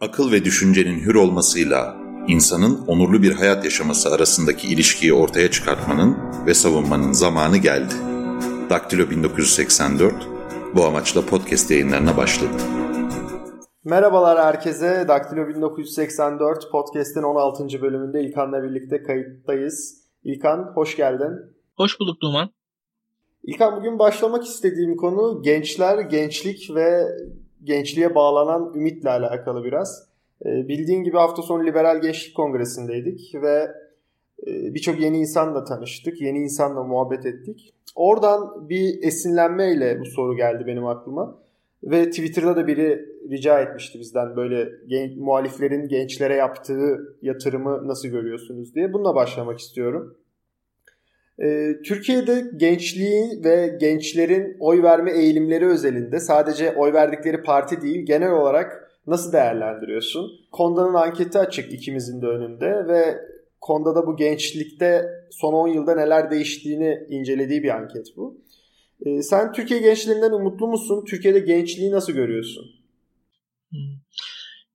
Akıl ve düşüncenin hür olmasıyla insanın onurlu bir hayat yaşaması arasındaki ilişkiyi ortaya çıkartmanın ve savunmanın zamanı geldi. Daktilo 1984 bu amaçla podcast yayınlarına başladı. Merhabalar herkese. Daktilo 1984 podcast'in 16. bölümünde İlkan'la birlikte kayıttayız. İlkan hoş geldin. Hoş bulduk Duman. İlkan bugün başlamak istediğim konu gençler, gençlik ve gençliğe bağlanan ümitle alakalı biraz. E, bildiğin gibi hafta sonu Liberal Gençlik Kongresi'ndeydik ve e, birçok yeni insanla tanıştık. Yeni insanla muhabbet ettik. Oradan bir esinlenmeyle bu soru geldi benim aklıma. Ve Twitter'da da biri rica etmişti bizden böyle gen- muhaliflerin gençlere yaptığı yatırımı nasıl görüyorsunuz diye. Bununla başlamak istiyorum. Ee, Türkiye'de gençliği ve gençlerin oy verme eğilimleri özelinde sadece oy verdikleri parti değil genel olarak nasıl değerlendiriyorsun? Konda'nın anketi açık ikimizin de önünde ve Konda'da bu gençlikte son 10 yılda neler değiştiğini incelediği bir anket bu. Ee, sen Türkiye gençlerinden umutlu musun? Türkiye'de gençliği nasıl görüyorsun?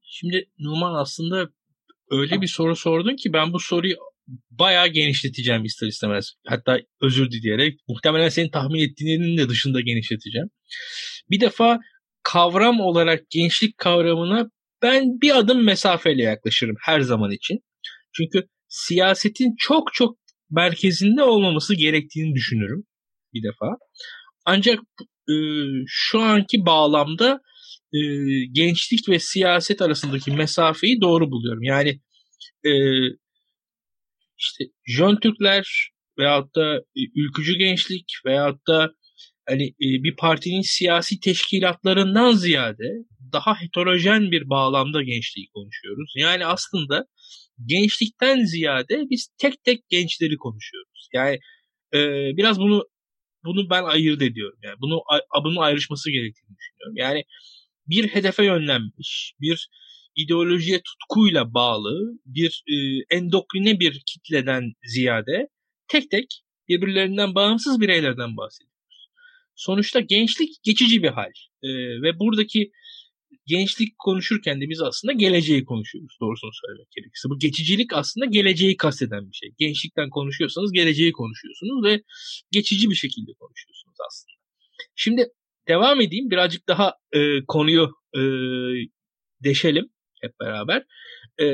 Şimdi Numan aslında öyle bir soru sordun ki ben bu soruyu bayağı genişleteceğim ister istemez. Hatta özür dileyerek muhtemelen senin tahmin ettiğinin de dışında genişleteceğim. Bir defa kavram olarak gençlik kavramına ben bir adım mesafeyle yaklaşırım her zaman için. Çünkü siyasetin çok çok merkezinde olmaması gerektiğini düşünürüm bir defa. Ancak e, şu anki bağlamda e, gençlik ve siyaset arasındaki mesafeyi doğru buluyorum. Yani e, işte Jön Türkler veyahut da e, ülkücü gençlik veyahut da hani e, bir partinin siyasi teşkilatlarından ziyade daha heterojen bir bağlamda gençliği konuşuyoruz. Yani aslında gençlikten ziyade biz tek tek gençleri konuşuyoruz. Yani e, biraz bunu bunu ben ayırt ediyorum. Yani bunu bunun ayrışması gerektiğini düşünüyorum. Yani bir hedefe yönlenmiş, bir ideolojiye tutkuyla bağlı bir e, endokrine bir kitleden ziyade tek tek birbirlerinden bağımsız bireylerden bahsediyoruz. Sonuçta gençlik geçici bir hal e, ve buradaki gençlik konuşurken de biz aslında geleceği konuşuyoruz doğrusunu söylemek gerekirse. Bu geçicilik aslında geleceği kasteden bir şey. Gençlikten konuşuyorsanız geleceği konuşuyorsunuz ve geçici bir şekilde konuşuyorsunuz aslında. Şimdi devam edeyim birazcık daha e, konuyu e, deşelim hep beraber. E,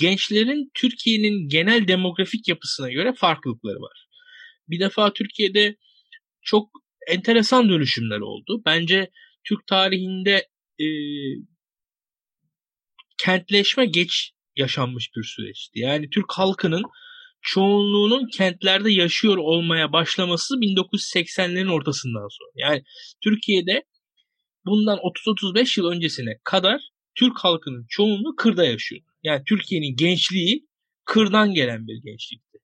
gençlerin Türkiye'nin genel demografik yapısına göre farklılıkları var. Bir defa Türkiye'de çok enteresan dönüşümler oldu. Bence Türk tarihinde e, kentleşme geç yaşanmış bir süreçti. Yani Türk halkının çoğunluğunun kentlerde yaşıyor olmaya başlaması 1980'lerin ortasından sonra. Yani Türkiye'de bundan 30-35 yıl öncesine kadar Türk halkının çoğunluğu kırda yaşıyor. Yani Türkiye'nin gençliği kırdan gelen bir gençlikti.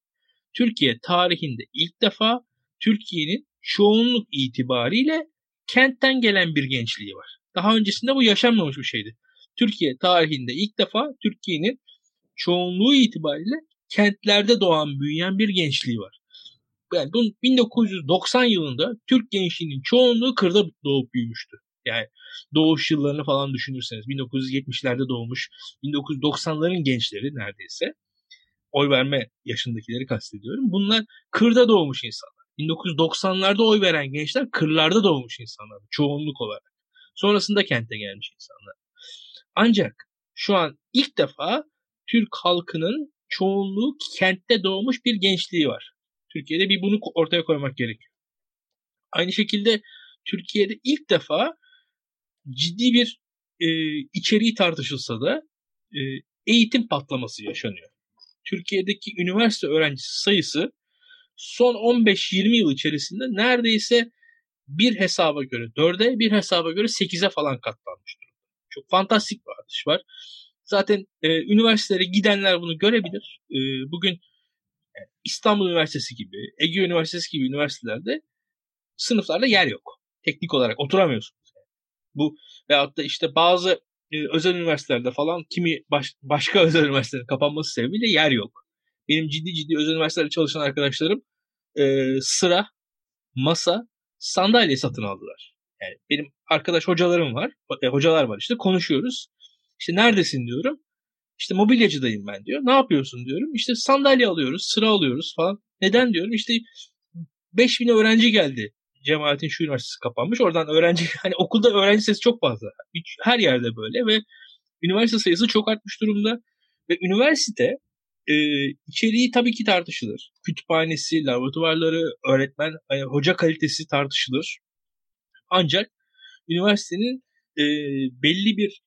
Türkiye tarihinde ilk defa Türkiye'nin çoğunluk itibariyle kentten gelen bir gençliği var. Daha öncesinde bu yaşanmamış bir şeydi. Türkiye tarihinde ilk defa Türkiye'nin çoğunluğu itibariyle kentlerde doğan büyüyen bir gençliği var. Yani 1990 yılında Türk gençliğinin çoğunluğu kırda doğup büyümüştü. Yani doğuş yıllarını falan düşünürseniz 1970'lerde doğmuş 1990'ların gençleri neredeyse oy verme yaşındakileri kastediyorum. Bunlar kırda doğmuş insanlar. 1990'larda oy veren gençler kırlarda doğmuş insanlar çoğunluk olarak. Sonrasında kente gelmiş insanlar. Ancak şu an ilk defa Türk halkının çoğunluğu kentte doğmuş bir gençliği var. Türkiye'de bir bunu ortaya koymak gerekiyor. Aynı şekilde Türkiye'de ilk defa ciddi bir e, içeriği tartışılsa da e, eğitim patlaması yaşanıyor. Türkiye'deki üniversite öğrencisi sayısı son 15-20 yıl içerisinde neredeyse bir hesaba göre 4'e bir hesaba göre 8'e falan katlanmış durumda. Çok fantastik bir artış var. Zaten e, üniversitelere gidenler bunu görebilir. E, bugün e, İstanbul Üniversitesi gibi, Ege Üniversitesi gibi üniversitelerde sınıflarda yer yok. Teknik olarak oturamıyorsun. Bu veyahut da işte bazı e, özel üniversitelerde falan kimi baş, başka özel üniversitelerin kapanması sebebiyle yer yok. Benim ciddi ciddi özel üniversitelerde çalışan arkadaşlarım e, sıra, masa, sandalye satın aldılar. Yani benim arkadaş hocalarım var, e, hocalar var işte konuşuyoruz. İşte neredesin diyorum. İşte mobilyacıdayım ben diyor. Ne yapıyorsun diyorum. İşte sandalye alıyoruz, sıra alıyoruz falan. Neden diyorum. İşte 5000 öğrenci geldi. Cemalet'in şu üniversitesi kapanmış. Oradan öğrenci hani okulda öğrenci sayısı çok fazla. Her yerde böyle ve üniversite sayısı çok artmış durumda. Ve üniversite e, içeriği tabii ki tartışılır. Kütüphanesi, laboratuvarları, öğretmen, e, hoca kalitesi tartışılır. Ancak üniversitenin e, belli bir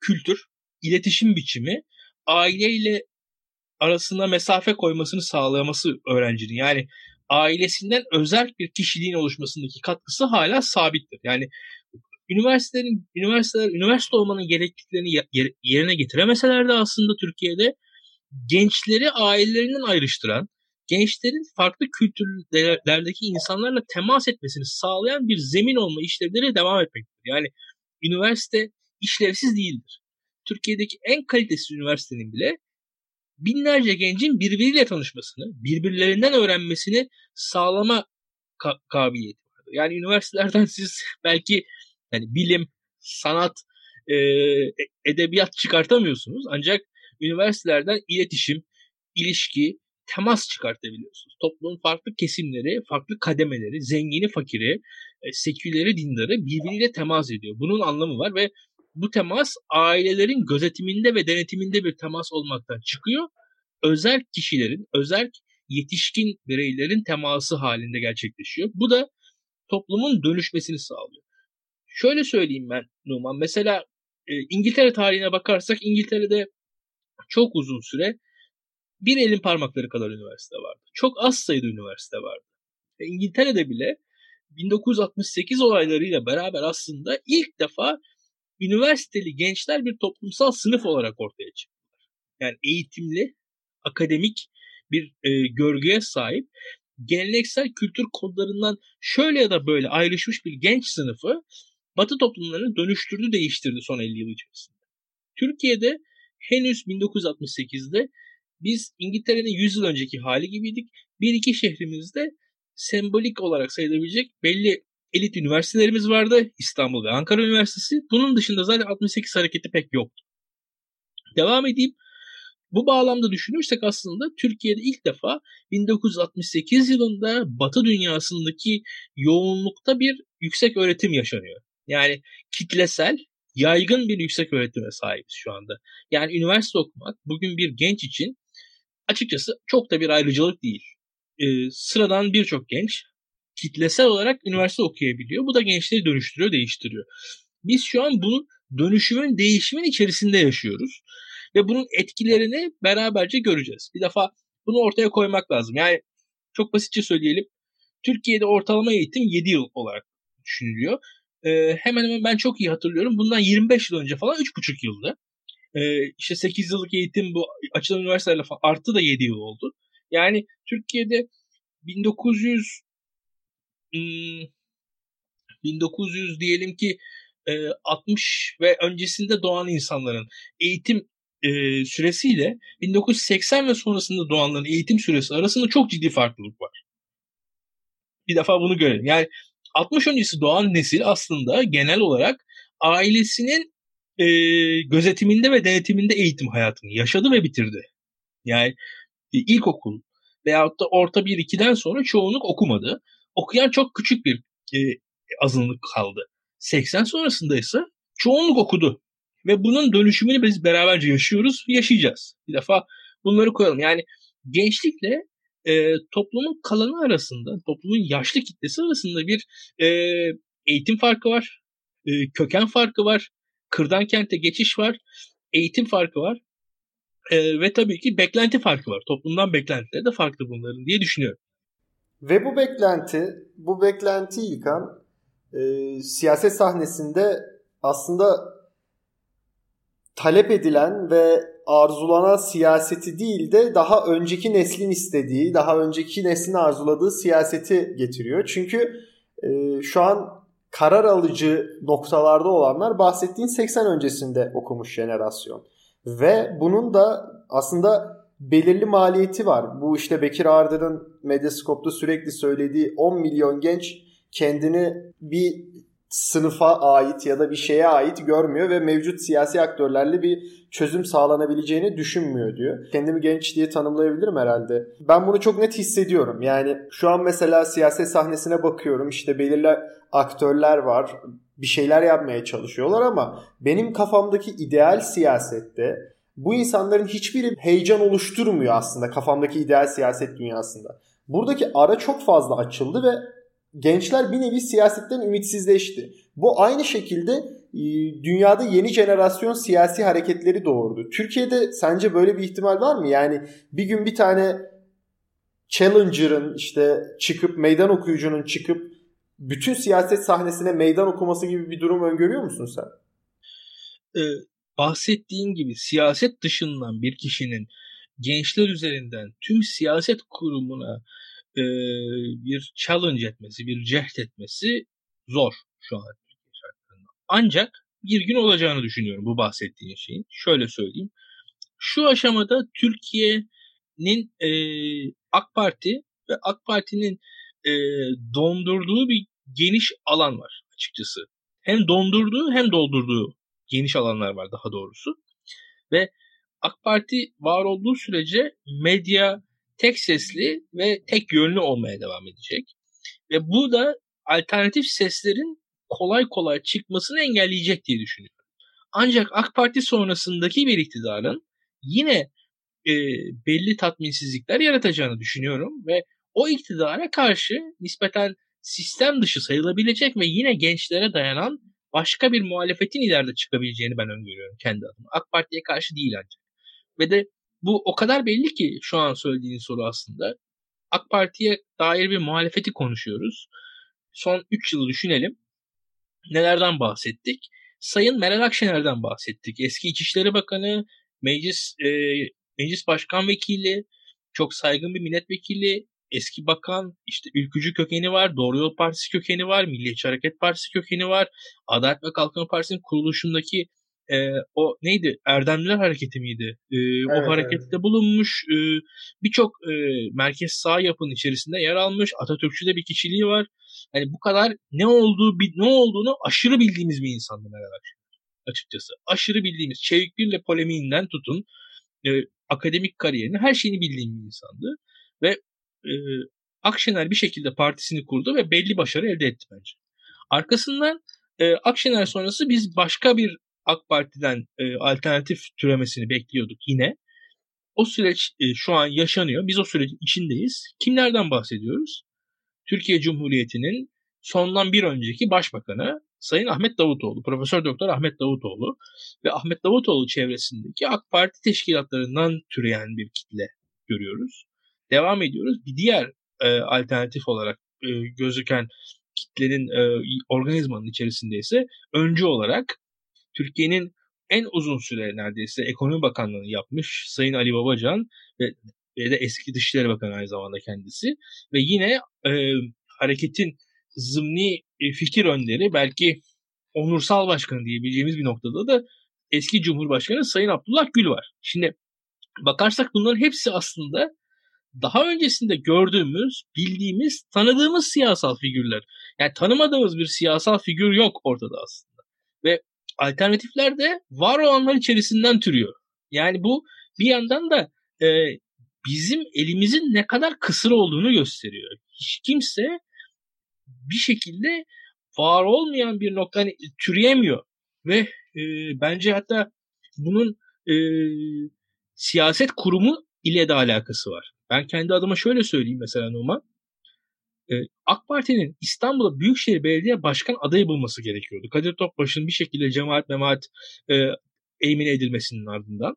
kültür, iletişim biçimi aileyle arasına mesafe koymasını sağlaması öğrencinin. Yani ailesinden özel bir kişiliğin oluşmasındaki katkısı hala sabittir. Yani üniversitelerin üniversiteler üniversite olmanın gerekliliklerini yerine getiremeseler de aslında Türkiye'de gençleri ailelerinden ayrıştıran, gençlerin farklı kültürlerdeki insanlarla temas etmesini sağlayan bir zemin olma işlevleri devam etmektedir. Yani üniversite işlevsiz değildir. Türkiye'deki en kalitesiz üniversitenin bile binlerce gencin birbiriyle tanışmasını, birbirlerinden öğrenmesini sağlama ka- kabiliyeti vardır. Yani üniversitelerden siz belki yani bilim, sanat, e, edebiyat çıkartamıyorsunuz ancak üniversitelerden iletişim, ilişki, temas çıkartabiliyorsunuz. Toplumun farklı kesimleri, farklı kademeleri, zengini, fakiri, e, seküleri, dindarı birbiriyle temas ediyor. Bunun anlamı var ve bu temas ailelerin gözetiminde ve denetiminde bir temas olmaktan çıkıyor. Özel kişilerin, özel yetişkin bireylerin teması halinde gerçekleşiyor. Bu da toplumun dönüşmesini sağlıyor. Şöyle söyleyeyim ben Numan. Mesela e, İngiltere tarihine bakarsak İngiltere'de çok uzun süre bir elin parmakları kadar üniversite vardı. Çok az sayıda üniversite vardı. E, İngiltere'de bile 1968 olaylarıyla beraber aslında ilk defa üniversiteli gençler bir toplumsal sınıf olarak ortaya çıktılar. Yani eğitimli, akademik bir e, görgüye sahip geleneksel kültür kodlarından şöyle ya da böyle ayrışmış bir genç sınıfı Batı toplumlarını dönüştürdü, değiştirdi son 50 yıl içerisinde. Türkiye'de henüz 1968'de biz İngiltere'nin 100 yıl önceki hali gibiydik. Bir iki şehrimizde sembolik olarak sayılabilecek belli elit üniversitelerimiz vardı. İstanbul ve Ankara Üniversitesi. Bunun dışında zaten 68 hareketi pek yoktu. Devam edeyim. Bu bağlamda düşünürsek aslında Türkiye'de ilk defa 1968 yılında Batı dünyasındaki yoğunlukta bir yüksek öğretim yaşanıyor. Yani kitlesel, yaygın bir yüksek öğretime sahibiz şu anda. Yani üniversite okumak bugün bir genç için açıkçası çok da bir ayrıcalık değil. Ee, sıradan birçok genç kitlesel olarak üniversite okuyabiliyor. Bu da gençleri dönüştürüyor, değiştiriyor. Biz şu an bunun dönüşümün, değişimin içerisinde yaşıyoruz. Ve bunun etkilerini beraberce göreceğiz. Bir defa bunu ortaya koymak lazım. Yani çok basitçe söyleyelim. Türkiye'de ortalama eğitim 7 yıl olarak düşünülüyor. Ee, hemen hemen ben çok iyi hatırlıyorum. Bundan 25 yıl önce falan 3,5 yıldı. Ee, işte 8 yıllık eğitim bu açılan üniversitelerle falan arttı da 7 yıl oldu. Yani Türkiye'de 1900 1900 diyelim ki 60 ve öncesinde doğan insanların eğitim süresiyle 1980 ve sonrasında doğanların eğitim süresi arasında çok ciddi farklılık var. Bir defa bunu görelim. Yani 60 öncesi doğan nesil aslında genel olarak ailesinin e, gözetiminde ve denetiminde eğitim hayatını yaşadı ve bitirdi. Yani e, ilkokul veyahut da orta 1-2'den sonra çoğunluk okumadı okuyan çok küçük bir e, azınlık kaldı. 80 sonrasında ise çoğunluk okudu. Ve bunun dönüşümünü biz beraberce yaşıyoruz, yaşayacağız. Bir defa bunları koyalım. Yani gençlikle e, toplumun kalanı arasında, toplumun yaşlı kitlesi arasında bir e, eğitim farkı var, e, köken farkı var, kırdan kente geçiş var, eğitim farkı var e, ve tabii ki beklenti farkı var. Toplumdan beklentileri de farklı bunların diye düşünüyorum. Ve bu beklenti, bu beklenti İlkan e, siyaset sahnesinde aslında talep edilen ve arzulanan siyaseti değil de daha önceki neslin istediği, daha önceki neslin arzuladığı siyaseti getiriyor. Çünkü e, şu an karar alıcı noktalarda olanlar bahsettiğin 80 öncesinde okumuş jenerasyon. Ve bunun da aslında belirli maliyeti var. Bu işte Bekir Ardır'ın Medyascope'da sürekli söylediği 10 milyon genç kendini bir sınıfa ait ya da bir şeye ait görmüyor ve mevcut siyasi aktörlerle bir çözüm sağlanabileceğini düşünmüyor diyor. Kendimi genç diye tanımlayabilirim herhalde. Ben bunu çok net hissediyorum. Yani şu an mesela siyaset sahnesine bakıyorum. İşte belirli aktörler var. Bir şeyler yapmaya çalışıyorlar ama benim kafamdaki ideal siyasette bu insanların hiçbiri heyecan oluşturmuyor aslında kafamdaki ideal siyaset dünyasında. Buradaki ara çok fazla açıldı ve gençler bir nevi siyasetten ümitsizleşti. Bu aynı şekilde e, dünyada yeni jenerasyon siyasi hareketleri doğurdu. Türkiye'de sence böyle bir ihtimal var mı? Yani bir gün bir tane challenger'ın işte çıkıp meydan okuyucunun çıkıp bütün siyaset sahnesine meydan okuması gibi bir durum öngörüyor musun sen? Ee, bahsettiğin gibi siyaset dışından bir kişinin gençler üzerinden tüm siyaset kurumuna e, bir challenge etmesi, bir cehd etmesi zor şu an şartlarında. Ancak bir gün olacağını düşünüyorum bu bahsettiğin şeyin. Şöyle söyleyeyim. Şu aşamada Türkiye'nin e, AK Parti ve AK Parti'nin e, dondurduğu bir geniş alan var açıkçası. Hem dondurduğu hem doldurduğu geniş alanlar var daha doğrusu. Ve AK Parti var olduğu sürece medya tek sesli ve tek yönlü olmaya devam edecek. Ve bu da alternatif seslerin kolay kolay çıkmasını engelleyecek diye düşünüyorum. Ancak AK Parti sonrasındaki bir iktidarın yine e, belli tatminsizlikler yaratacağını düşünüyorum ve o iktidara karşı nispeten sistem dışı sayılabilecek ve yine gençlere dayanan başka bir muhalefetin ileride çıkabileceğini ben öngörüyorum kendi adıma. AK Parti'ye karşı değil ancak. Ve de bu o kadar belli ki şu an söylediğin soru aslında. AK Parti'ye dair bir muhalefeti konuşuyoruz. Son 3 yılı düşünelim. Nelerden bahsettik? Sayın Meral Akşener'den bahsettik. Eski İçişleri Bakanı, meclis e, meclis başkan vekili, çok saygın bir milletvekili, eski bakan, işte ülkücü kökeni var, Doğru Yol Partisi kökeni var, Milliyetçi Hareket Partisi kökeni var, Adalet ve Kalkınma Partisi'nin kuruluşundaki e, o neydi Erdemliler Hareketi miydi? E, evet, o harekette evet. bulunmuş e, birçok e, merkez sağ yapının içerisinde yer almış. Atatürkçü bir kişiliği var. Yani bu kadar ne olduğu ne olduğunu aşırı bildiğimiz bir insandı Meral Akşener açıkçası. Aşırı bildiğimiz Çevik Bir'le polemiğinden tutun e, akademik kariyerini her şeyini bildiğim bir insandı. Ve e, Akşener bir şekilde partisini kurdu ve belli başarı elde etti bence. Arkasından e, Akşener sonrası biz başka bir AK Parti'den e, alternatif türemesini bekliyorduk yine. O süreç e, şu an yaşanıyor. Biz o sürecin içindeyiz. Kimlerden bahsediyoruz? Türkiye Cumhuriyeti'nin sondan bir önceki başbakanı Sayın Ahmet Davutoğlu, Profesör Doktor Ahmet Davutoğlu ve Ahmet Davutoğlu çevresindeki AK Parti teşkilatlarından türeyen bir kitle görüyoruz. Devam ediyoruz. Bir diğer e, alternatif olarak e, gözüken kitlenin e, organizmanın içerisinde ise öncü olarak Türkiye'nin en uzun süre neredeyse ekonomi bakanlığını yapmış Sayın Ali Babacan ve, ve de eski Dışişleri Bakanı aynı zamanda kendisi ve yine e, hareketin zımni e, fikir önderi belki onursal başkanı diyebileceğimiz bir noktada da eski Cumhurbaşkanı Sayın Abdullah Gül var. Şimdi bakarsak bunların hepsi aslında daha öncesinde gördüğümüz, bildiğimiz, tanıdığımız siyasal figürler. Yani tanımadığımız bir siyasal figür yok ortada aslında. Ve alternatifler de var olanlar içerisinden türüyor. Yani bu bir yandan da e, bizim elimizin ne kadar kısır olduğunu gösteriyor. Hiç kimse bir şekilde var olmayan bir nokta hani, türeyemiyor. Ve e, bence hatta bunun e, siyaset kurumu ile de alakası var. Ben kendi adıma şöyle söyleyeyim mesela Numan. Ee, AK Parti'nin İstanbul'a Büyükşehir Belediye Başkan adayı bulması gerekiyordu. Kadir Topbaş'ın bir şekilde cemaat memaat e, eğmine edilmesinin ardından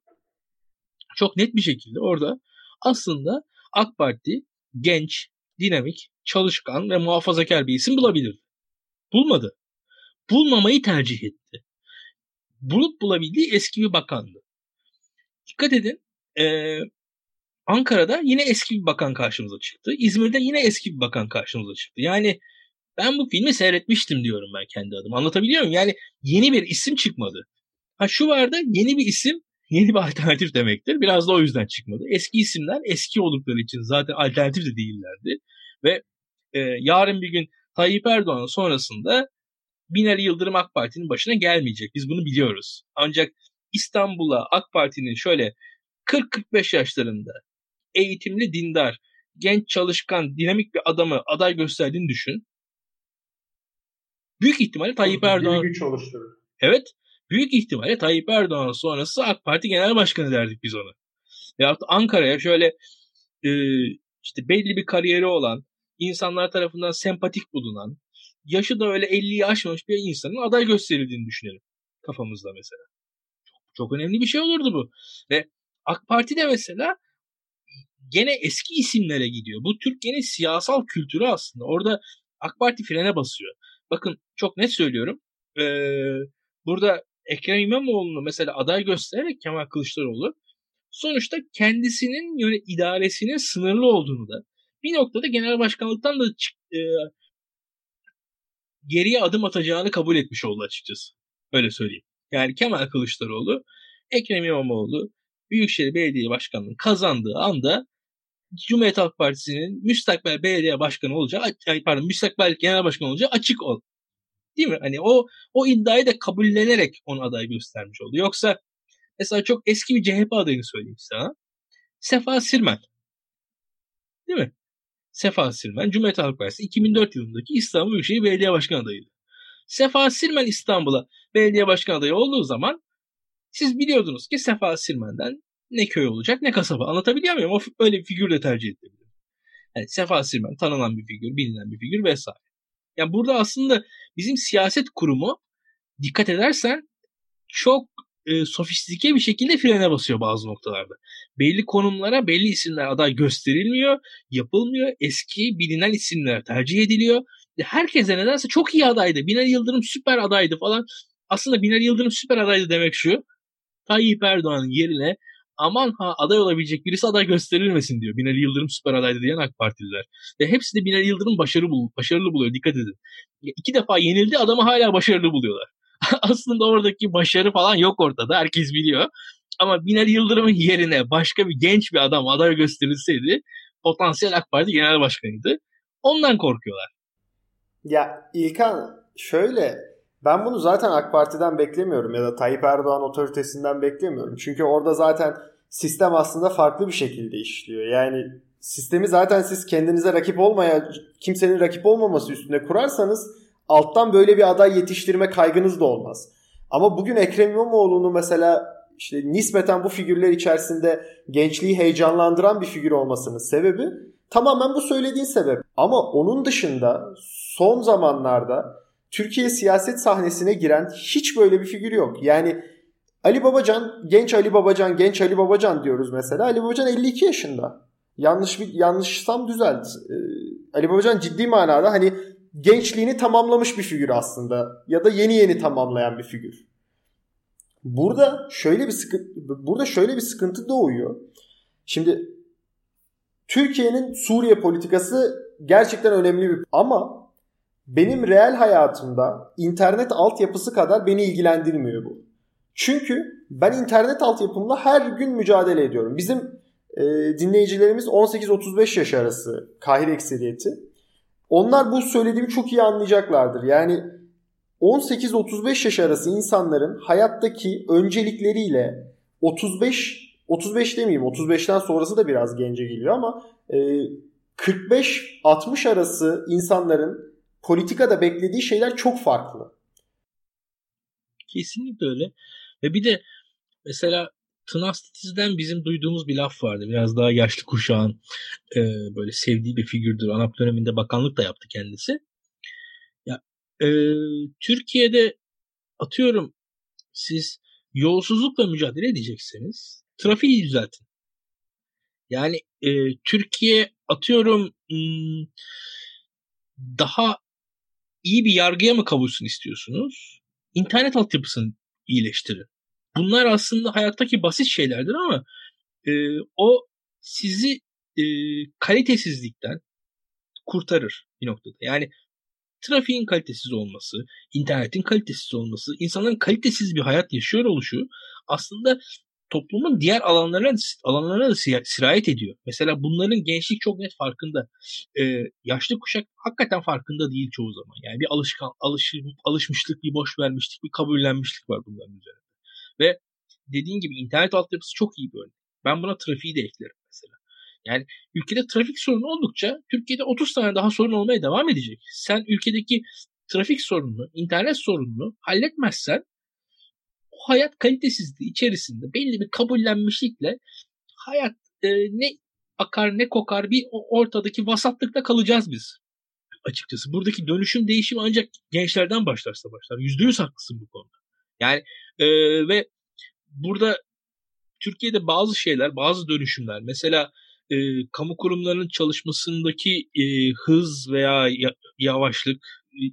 çok net bir şekilde orada aslında AK Parti genç, dinamik, çalışkan ve muhafazakar bir isim bulabilirdi. Bulmadı. Bulmamayı tercih etti. Bulup bulabildiği eski bir bakandı. Dikkat edin e, Ankara'da yine eski bir bakan karşımıza çıktı. İzmir'de yine eski bir bakan karşımıza çıktı. Yani ben bu filmi seyretmiştim diyorum ben kendi adıma. Anlatabiliyor muyum? Yani yeni bir isim çıkmadı. Ha şu vardı yeni bir isim yeni bir alternatif demektir. Biraz da o yüzden çıkmadı. Eski isimler eski oldukları için zaten alternatif de değillerdi. Ve e, yarın bir gün Tayyip Erdoğan sonrasında Binali Yıldırım AK Parti'nin başına gelmeyecek. Biz bunu biliyoruz. Ancak İstanbul'a AK Parti'nin şöyle 40-45 yaşlarında eğitimli dindar, genç çalışkan, dinamik bir adamı aday gösterdiğini düşün. Büyük ihtimalle Tayyip Erdoğan... güç oluşturur. Evet. Büyük ihtimalle Tayyip Erdoğan sonrası AK Parti Genel Başkanı derdik biz ona. Veyahut Ankara'ya şöyle e, işte belli bir kariyeri olan, insanlar tarafından sempatik bulunan, yaşı da öyle 50'yi aşmamış bir insanın aday gösterildiğini düşünelim kafamızda mesela. Çok, çok önemli bir şey olurdu bu. Ve AK Parti de mesela gene eski isimlere gidiyor. Bu Türkiye'nin siyasal kültürü aslında. Orada AK Parti frene basıyor. Bakın çok net söylüyorum. Ee, burada Ekrem İmamoğlu'nu mesela aday göstererek Kemal Kılıçdaroğlu sonuçta kendisinin yöne, idaresinin sınırlı olduğunu da bir noktada genel başkanlıktan da e, geriye adım atacağını kabul etmiş oldu açıkçası. Öyle söyleyeyim. Yani Kemal Kılıçdaroğlu, Ekrem İmamoğlu Büyükşehir Belediye Başkanlığı'nı kazandığı anda Cumhuriyet Halk Partisi'nin müstakbel belediye başkanı olacağı, pardon müstakbel genel başkan olacağı açık ol. Değil mi? Hani o o iddiayı da kabullenerek onu aday göstermiş oldu. Yoksa mesela çok eski bir CHP adayını söyleyeyim sana. Sefa Sirmen. Değil mi? Sefa Sirmen Cumhuriyet Halk Partisi 2004 yılındaki İstanbul Büyükşehir Belediye Başkanı adayıydı. Sefa Sirmen İstanbul'a belediye başkan adayı olduğu zaman siz biliyordunuz ki Sefa Sirmen'den ne köy olacak ne kasaba. Anlatabiliyor muyum? O öyle bir figür de tercih edilebilir. Yani Sefa Sirmen tanınan bir figür, bilinen bir figür vesaire. Yani burada aslında bizim siyaset kurumu dikkat edersen çok e, sofistike bir şekilde frene basıyor bazı noktalarda. Belli konumlara belli isimler aday gösterilmiyor, yapılmıyor. Eski bilinen isimler tercih ediliyor. Herkese nedense çok iyi adaydı. Binali Yıldırım süper adaydı falan. Aslında Binali Yıldırım süper adaydı demek şu. Tayyip Erdoğan'ın yerine aman ha aday olabilecek birisi aday gösterilmesin diyor. Binali Yıldırım süper adaydı diyen AK Partililer. Ve hepsi de Binali Yıldırım başarı bul başarılı buluyor. Dikkat edin. İki defa yenildi adamı hala başarılı buluyorlar. Aslında oradaki başarı falan yok ortada. Herkes biliyor. Ama Binali Yıldırım'ın yerine başka bir genç bir adam aday gösterilseydi potansiyel AK Parti genel başkanıydı. Ondan korkuyorlar. Ya İlkan şöyle ben bunu zaten AK Parti'den beklemiyorum ya da Tayyip Erdoğan otoritesinden beklemiyorum. Çünkü orada zaten sistem aslında farklı bir şekilde işliyor. Yani sistemi zaten siz kendinize rakip olmaya, kimsenin rakip olmaması üstüne kurarsanız alttan böyle bir aday yetiştirme kaygınız da olmaz. Ama bugün Ekrem İmamoğlu'nu mesela işte nispeten bu figürler içerisinde gençliği heyecanlandıran bir figür olmasının sebebi tamamen bu söylediğin sebep. Ama onun dışında son zamanlarda Türkiye siyaset sahnesine giren hiç böyle bir figür yok. Yani Ali Babacan, genç Ali Babacan, genç Ali Babacan diyoruz mesela. Ali Babacan 52 yaşında. Yanlış bir yanlışsam düzelt. Ee, Ali Babacan ciddi manada hani gençliğini tamamlamış bir figür aslında ya da yeni yeni tamamlayan bir figür. Burada şöyle bir sıkıntı burada şöyle bir sıkıntı doğuyor. Şimdi Türkiye'nin Suriye politikası gerçekten önemli bir ama benim reel hayatımda internet altyapısı kadar beni ilgilendirmiyor bu. Çünkü ben internet altyapımla her gün mücadele ediyorum. Bizim e, dinleyicilerimiz 18-35 yaş arası kahir ekseriyeti. Onlar bu söylediğimi çok iyi anlayacaklardır. Yani 18-35 yaş arası insanların hayattaki öncelikleriyle 35 35 demeyeyim 35'ten sonrası da biraz gence geliyor ama e, 45-60 arası insanların politikada beklediği şeyler çok farklı. Kesinlikle öyle. Ve bir de mesela Tınastitiz'den bizim duyduğumuz bir laf vardı. Biraz daha yaşlı kuşağın e, böyle sevdiği bir figürdür. ANAP döneminde bakanlık da yaptı kendisi. Ya e, Türkiye'de atıyorum siz yolsuzlukla mücadele edecekseniz trafiği düzeltin. Yani e, Türkiye atıyorum daha iyi bir yargıya mı kavuşsun istiyorsunuz? İnternet altyapısını iyileştirin. Bunlar aslında hayattaki basit şeylerdir ama e, o sizi e, kalitesizlikten kurtarır bir noktada. Yani trafiğin kalitesiz olması, internetin kalitesiz olması, insanların kalitesiz bir hayat yaşıyor oluşu aslında toplumun diğer alanlarına alanlarına da sirayet ediyor. Mesela bunların gençlik çok net farkında. Ee, yaşlı kuşak hakikaten farkında değil çoğu zaman. Yani bir alışkan alış, alışmışlık, bir boş vermişlik, bir kabullenmişlik var bunların üzerinde. Ve dediğin gibi internet altyapısı çok iyi bir örnek. Ben buna trafiği de eklerim mesela. Yani ülkede trafik sorunu oldukça Türkiye'de 30 tane daha sorun olmaya devam edecek. Sen ülkedeki trafik sorununu, internet sorununu halletmezsen o hayat kalitesizliği içerisinde belli bir kabullenmişlikle hayat e, ne akar ne kokar bir ortadaki vasatlıkta kalacağız biz. Açıkçası buradaki dönüşüm değişimi ancak gençlerden başlarsa başlar. Yüzde yüz haklısın bu konuda. Yani e, ve burada Türkiye'de bazı şeyler, bazı dönüşümler mesela e, kamu kurumlarının çalışmasındaki e, hız veya ya, yavaşlık,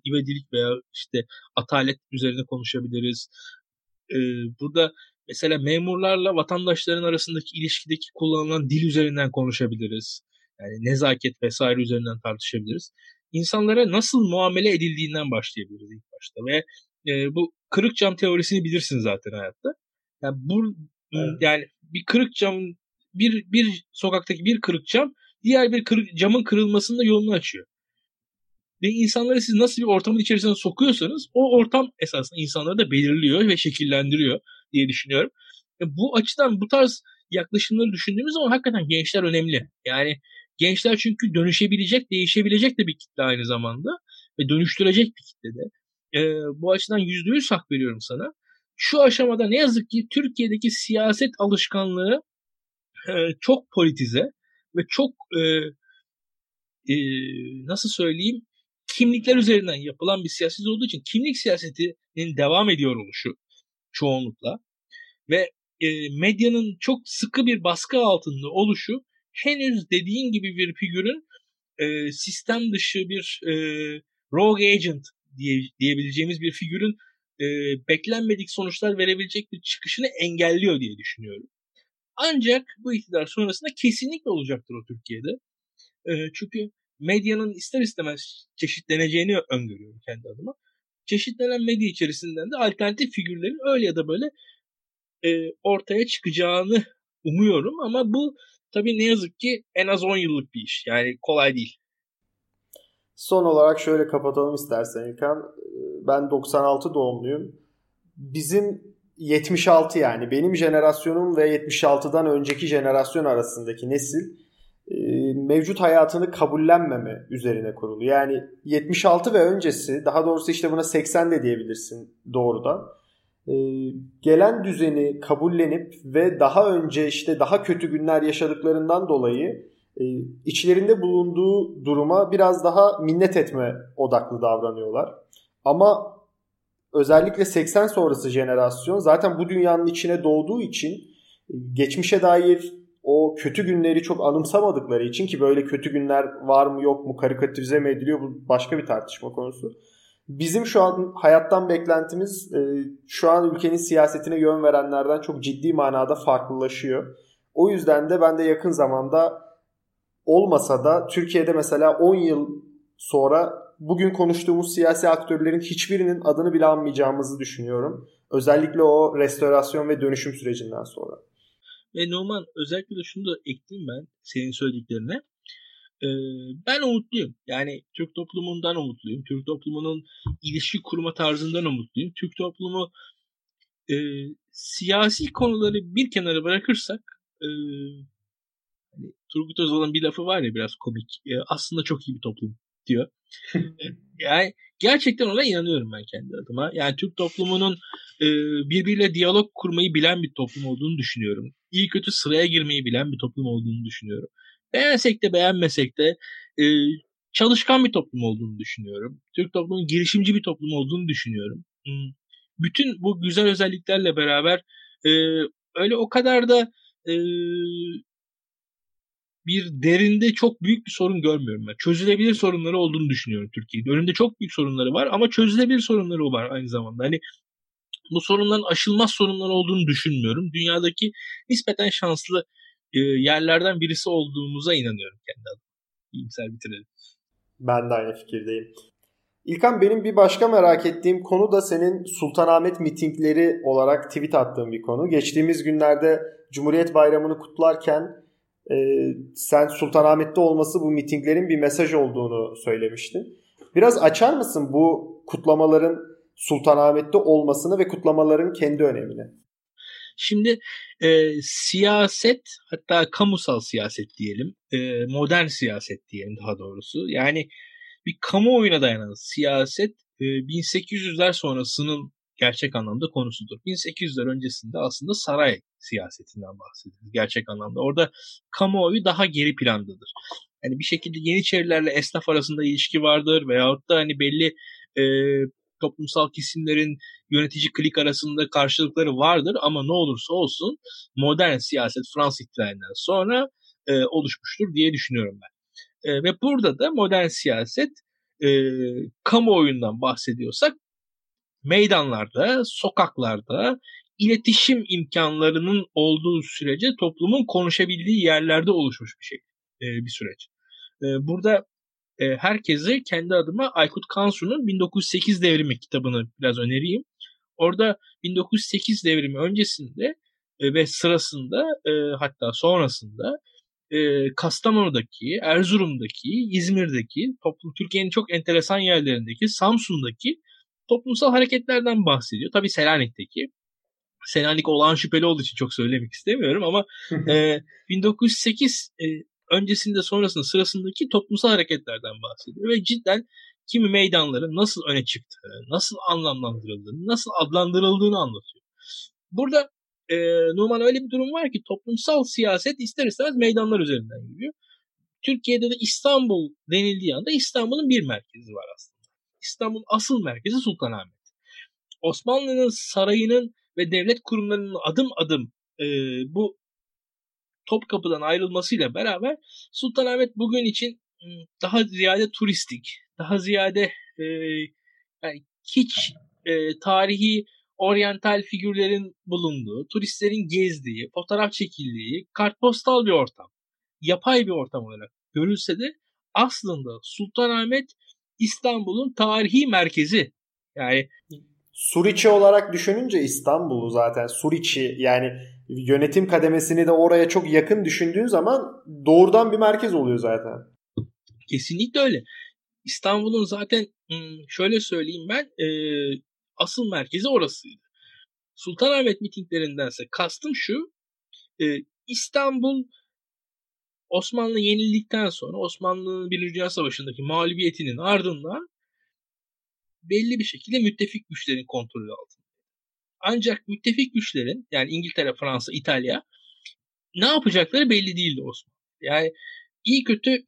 ivedilik veya işte atalet üzerine konuşabiliriz. E, burada mesela memurlarla vatandaşların arasındaki ilişkideki kullanılan dil üzerinden konuşabiliriz. Yani nezaket vesaire üzerinden tartışabiliriz. İnsanlara nasıl muamele edildiğinden başlayabiliriz ilk başta ve e, bu kırık cam teorisini bilirsin zaten hayatta. Yani bu evet. yani bir kırık cam bir bir sokaktaki bir kırık cam diğer bir kırık camın kırılmasında yolunu açıyor. Ve insanları siz nasıl bir ortamın içerisine sokuyorsanız o ortam esasında insanları da belirliyor ve şekillendiriyor diye düşünüyorum. E bu açıdan bu tarz yaklaşımları düşündüğümüz zaman hakikaten gençler önemli. Yani gençler çünkü dönüşebilecek, değişebilecek de bir kitle aynı zamanda ve dönüştürecek bir kitle de. E, bu açıdan yüzde yüz hak veriyorum sana. Şu aşamada ne yazık ki Türkiye'deki siyaset alışkanlığı e, çok politize ve çok e, e, nasıl söyleyeyim kimlikler üzerinden yapılan bir siyaset olduğu için kimlik siyasetinin devam ediyor oluşu çoğunlukla ve e, medyanın çok sıkı bir baskı altında oluşu henüz dediğin gibi bir figürün e, sistem dışı bir e, rogue agent diye, diyebileceğimiz bir figürün e, beklenmedik sonuçlar verebilecek bir çıkışını engelliyor diye düşünüyorum. Ancak bu iktidar sonrasında kesinlikle olacaktır o Türkiye'de. E, çünkü medyanın ister istemez çeşitleneceğini öngörüyorum kendi adıma. Çeşitlenen medya içerisinden de alternatif figürlerin öyle ya da böyle e, ortaya çıkacağını umuyorum ama bu tabii ne yazık ki en az 10 yıllık bir iş. Yani kolay değil. Son olarak şöyle kapatalım istersen İlkan. Ben 96 doğumluyum. Bizim 76 yani benim jenerasyonum ve 76'dan önceki jenerasyon arasındaki nesil mevcut hayatını kabullenmeme üzerine kurulu. Yani 76 ve öncesi daha doğrusu işte buna 80 de diyebilirsin doğrudan. E, gelen düzeni kabullenip ve daha önce işte daha kötü günler yaşadıklarından dolayı e, içlerinde bulunduğu duruma biraz daha minnet etme odaklı davranıyorlar. Ama özellikle 80 sonrası jenerasyon zaten bu dünyanın içine doğduğu için e, geçmişe dair o kötü günleri çok anımsamadıkları için ki böyle kötü günler var mı yok mu karikatürize mi ediliyor bu başka bir tartışma konusu. Bizim şu an hayattan beklentimiz e, şu an ülkenin siyasetine yön verenlerden çok ciddi manada farklılaşıyor. O yüzden de ben de yakın zamanda olmasa da Türkiye'de mesela 10 yıl sonra bugün konuştuğumuz siyasi aktörlerin hiçbirinin adını bile anmayacağımızı düşünüyorum. Özellikle o restorasyon ve dönüşüm sürecinden sonra. Ve Numan özellikle de şunu da ekleyeyim ben senin söylediklerine. Ee, ben umutluyum. Yani Türk toplumundan umutluyum. Türk toplumunun ilişki kurma tarzından umutluyum. Türk toplumu e, siyasi konuları bir kenara bırakırsak e, Turgut Özal'ın bir lafı var ya biraz komik. E, aslında çok iyi bir toplum diyor. yani gerçekten ona inanıyorum ben kendi adıma. Yani Türk toplumunun e, birbiriyle diyalog kurmayı bilen bir toplum olduğunu düşünüyorum. İyi kötü sıraya girmeyi bilen bir toplum olduğunu düşünüyorum. Beğensek de beğenmesek de e, çalışkan bir toplum olduğunu düşünüyorum. Türk toplumunun girişimci bir toplum olduğunu düşünüyorum. Hmm. Bütün bu güzel özelliklerle beraber e, öyle o kadar da e, bir derinde çok büyük bir sorun görmüyorum ben. Çözülebilir sorunları olduğunu düşünüyorum Türkiye'de. Önünde çok büyük sorunları var ama çözülebilir sorunları var aynı zamanda. Hani bu sorunların aşılmaz sorunlar olduğunu düşünmüyorum. Dünyadaki nispeten şanslı e, yerlerden birisi olduğumuza inanıyorum kendi adıma. İyimser bitirelim. Ben de aynı fikirdeyim. İlkan benim bir başka merak ettiğim konu da senin Sultanahmet mitingleri olarak tweet attığın bir konu. Geçtiğimiz günlerde Cumhuriyet Bayramı'nı kutlarken e, sen Sultanahmet'te olması bu mitinglerin bir mesaj olduğunu söylemiştin. Biraz açar mısın bu kutlamaların Sultanahmet'te olmasını ve kutlamaların kendi önemini? Şimdi e, siyaset hatta kamusal siyaset diyelim, e, modern siyaset diyelim daha doğrusu. Yani bir kamuoyuna dayanan siyaset e, 1800'ler sonrasının gerçek anlamda konusudur. 1800'ler öncesinde aslında saray siyasetinden bahsediyoruz gerçek anlamda. Orada kamuoyu daha geri plandadır. Yani bir şekilde Yeniçerilerle esnaf arasında ilişki vardır veyahut da hani belli e, toplumsal kesimlerin yönetici klik arasında karşılıkları vardır ama ne olursa olsun modern siyaset Fransız ihtilalinden sonra e, oluşmuştur diye düşünüyorum ben. E, ve burada da modern siyaset e, kamuoyundan bahsediyorsak meydanlarda, sokaklarda iletişim imkanlarının olduğu sürece toplumun konuşabildiği yerlerde oluşmuş bir şey, e, bir süreç. E, burada e, herkese kendi adıma Aykut Kansu'nun 1908 devrimi kitabını biraz önereyim. Orada 1908 devrimi öncesinde ve sırasında hatta sonrasında Kastamonu'daki, Erzurum'daki, İzmir'deki, toplum Türkiye'nin çok enteresan yerlerindeki, Samsun'daki toplumsal hareketlerden bahsediyor. Tabii Selanik'teki. Selanik olan şüpheli olduğu için çok söylemek istemiyorum ama e, 1908 e, öncesinde sonrasında sırasındaki toplumsal hareketlerden bahsediyor ve cidden kimi meydanların nasıl öne çıktığını, nasıl anlamlandırıldığını, nasıl adlandırıldığını anlatıyor. Burada e, Numan öyle bir durum var ki toplumsal siyaset ister istemez meydanlar üzerinden yürüyor. Türkiye'de de İstanbul denildiği anda İstanbul'un bir merkezi var aslında. İstanbul'un asıl merkezi Sultanahmet. Osmanlı'nın sarayının ve devlet kurumlarının adım adım e, bu Topkapı'dan ayrılmasıyla beraber Sultanahmet bugün için daha ziyade turistik, daha ziyade e, yani hiç e, tarihi oryantal figürlerin bulunduğu, turistlerin gezdiği, fotoğraf çekildiği, kartpostal bir ortam, yapay bir ortam olarak görülse de aslında Sultanahmet İstanbul'un tarihi merkezi. Yani Suriçi olarak düşününce İstanbul'u zaten Suriçi yani yönetim kademesini de oraya çok yakın düşündüğün zaman doğrudan bir merkez oluyor zaten. Kesinlikle öyle. İstanbul'un zaten şöyle söyleyeyim ben asıl merkezi orasıydı. Sultanahmet mitinglerindense kastım şu İstanbul Osmanlı yenildikten sonra Osmanlı'nın Birinci Dünya Savaşı'ndaki mağlubiyetinin ardından belli bir şekilde müttefik güçlerin kontrolü altında. Ancak müttefik güçlerin yani İngiltere, Fransa, İtalya ne yapacakları belli değildi Osmanlı. Yani iyi kötü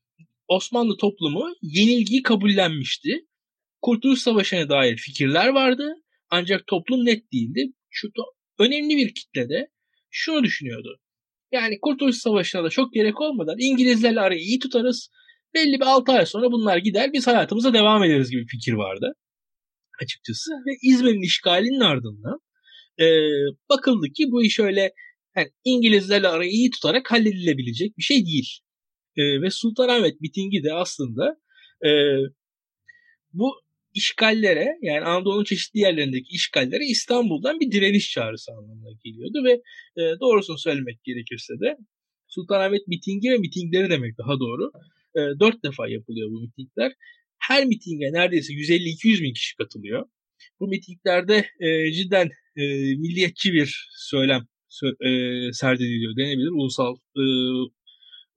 Osmanlı toplumu yenilgiyi kabullenmişti. Kurtuluş Savaşı'na dair fikirler vardı. Ancak toplum net değildi. Şu önemli bir kitlede şunu düşünüyordu. Yani Kurtuluş Savaşı'na da çok gerek olmadan İngilizlerle arayı iyi tutarız. Belli bir 6 ay sonra bunlar gider biz hayatımıza devam ederiz gibi fikir vardı açıkçası. Ve İzmir'in işgalinin ardından e, bakıldı ki bu iş öyle yani İngilizlerle arayı iyi tutarak halledilebilecek bir şey değil. E, ve Sultanahmet mitingi de aslında e, bu işgallere yani Anadolu'nun çeşitli yerlerindeki işgallere İstanbul'dan bir direniş çağrısı anlamına geliyordu ve e, doğrusunu söylemek gerekirse de Sultanahmet mitingi ve mitingleri demek daha doğru. E, dört defa yapılıyor bu mitingler. Her mitinge neredeyse 150-200 bin kişi katılıyor. Bu mitinglerde e, cidden e, milliyetçi bir söylem e, serdediliyor denebilir. Ulusal, e,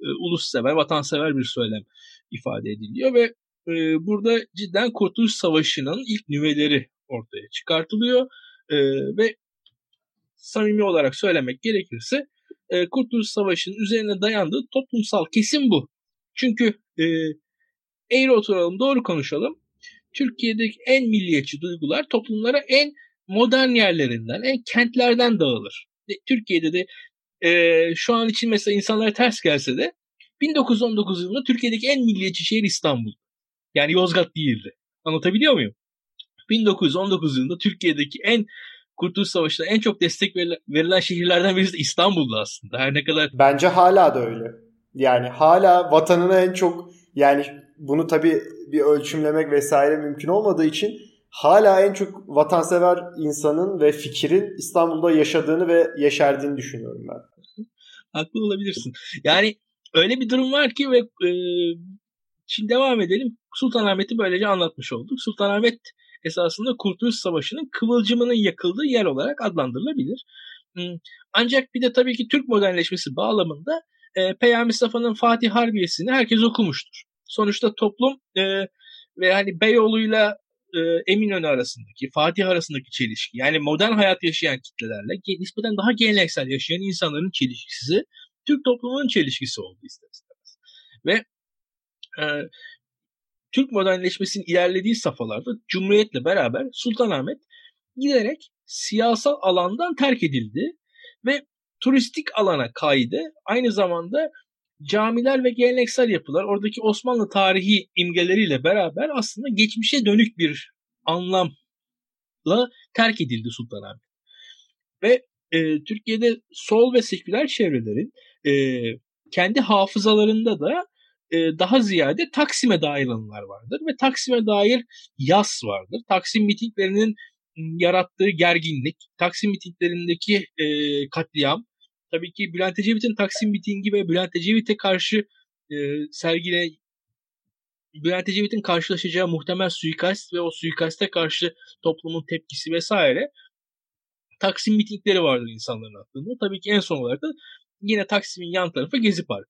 e, ulussever, vatansever bir söylem ifade ediliyor ve e, burada cidden Kurtuluş Savaşı'nın ilk nüveleri ortaya çıkartılıyor e, ve samimi olarak söylemek gerekirse e, Kurtuluş Savaşı'nın üzerine dayandığı toplumsal kesim bu. Çünkü e, eğri oturalım doğru konuşalım. Türkiye'deki en milliyetçi duygular toplumlara en modern yerlerinden, en kentlerden dağılır. Türkiye'de de e, şu an için mesela insanlara ters gelse de 1919 yılında Türkiye'deki en milliyetçi şehir İstanbul. Yani Yozgat değildi. Anlatabiliyor muyum? 1919 yılında Türkiye'deki en Kurtuluş Savaşı'na en çok destek verilen şehirlerden birisi de İstanbul'du aslında. Her ne kadar... Bence hala da öyle. Yani hala vatanına en çok yani bunu tabii bir ölçümlemek vesaire mümkün olmadığı için hala en çok vatansever insanın ve fikrin İstanbul'da yaşadığını ve yeşerdiğini düşünüyorum ben. Haklı olabilirsin. Yani öyle bir durum var ki ve e, şimdi devam edelim. Sultanahmet'i böylece anlatmış olduk. Sultanahmet esasında Kurtuluş Savaşı'nın kıvılcımının yakıldığı yer olarak adlandırılabilir. Hmm, ancak bir de tabii ki Türk modernleşmesi bağlamında e, Peyami Safa'nın Fatih Harbiyesi'ni herkes okumuştur. Sonuçta toplum e, ve hani Beyoğlu'yla e, Eminönü arasındaki, Fatih arasındaki çelişki yani modern hayat yaşayan kitlelerle nispeten daha geleneksel yaşayan insanların çelişkisi Türk toplumunun çelişkisi oldu ister. Ve e, Türk modernleşmesinin ilerlediği safhalarda Cumhuriyet'le beraber Sultanahmet giderek siyasal alandan terk edildi ve turistik alana kaydı. Aynı zamanda camiler ve geleneksel yapılar oradaki Osmanlı tarihi imgeleriyle beraber aslında geçmişe dönük bir anlamla terk edildi Sultanahmet. Ve e, Türkiye'de sol ve seküler çevrelerin e, kendi hafızalarında da e, daha ziyade Taksim'e dair anılar vardır ve Taksim'e dair yas vardır. Taksim mitinglerinin yarattığı gerginlik, Taksim mitinglerindeki e, katliam, tabii ki Bülent Ecevit'in Taksim mitingi ve Bülent Ecevit'e karşı e, sergile Bülent Ecevit'in karşılaşacağı muhtemel suikast ve o suikaste karşı toplumun tepkisi vesaire Taksim mitingleri vardır insanların aklında. Tabii ki en son olarak da yine Taksim'in yan tarafı Gezi Parkı.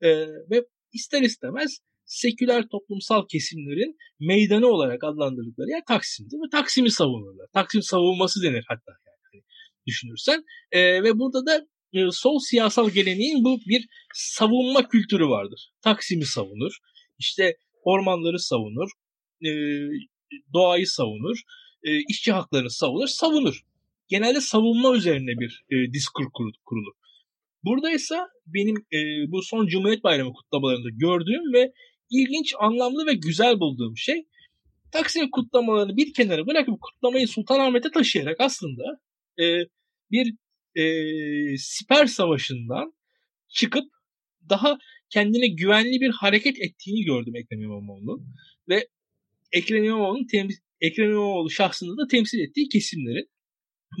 Ee, ve ister istemez seküler toplumsal kesimlerin meydanı olarak adlandırdıkları yer Taksim'dir ve Taksim'i savunurlar. Taksim savunması denir hatta yani hani düşünürsen. E, ve burada da e, sol siyasal geleneğin bu bir savunma kültürü vardır. Taksim'i savunur, işte ormanları savunur, e, doğayı savunur, e, işçi haklarını savunur, savunur. Genelde savunma üzerine bir e, diskur kurulur. Burada ise benim e, bu son Cumhuriyet Bayramı kutlamalarında gördüğüm ve ilginç, anlamlı ve güzel bulduğum şey Taksim kutlamalarını bir kenara bırakıp kutlamayı Sultanahmet'e taşıyarak aslında e, bir e, siper savaşından çıkıp daha kendine güvenli bir hareket ettiğini gördüm Ekrem İmamoğlu'nun. Ve Ekrem İmamoğlu'nun Ekrem İmamoğlu şahsında da temsil ettiği kesimlerin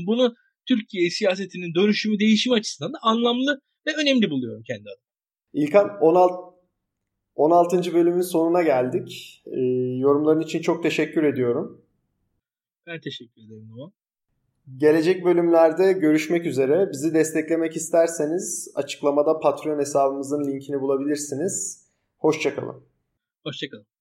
bunu Türkiye siyasetinin dönüşümü değişimi açısından da anlamlı ve önemli buluyorum kendi adıma. İlkan 16 16. bölümün sonuna geldik. Ee, yorumların için çok teşekkür ediyorum. Ben teşekkür ederim Nova. Gelecek bölümlerde görüşmek üzere. Bizi desteklemek isterseniz açıklamada Patreon hesabımızın linkini bulabilirsiniz. Hoşçakalın. Hoşçakalın.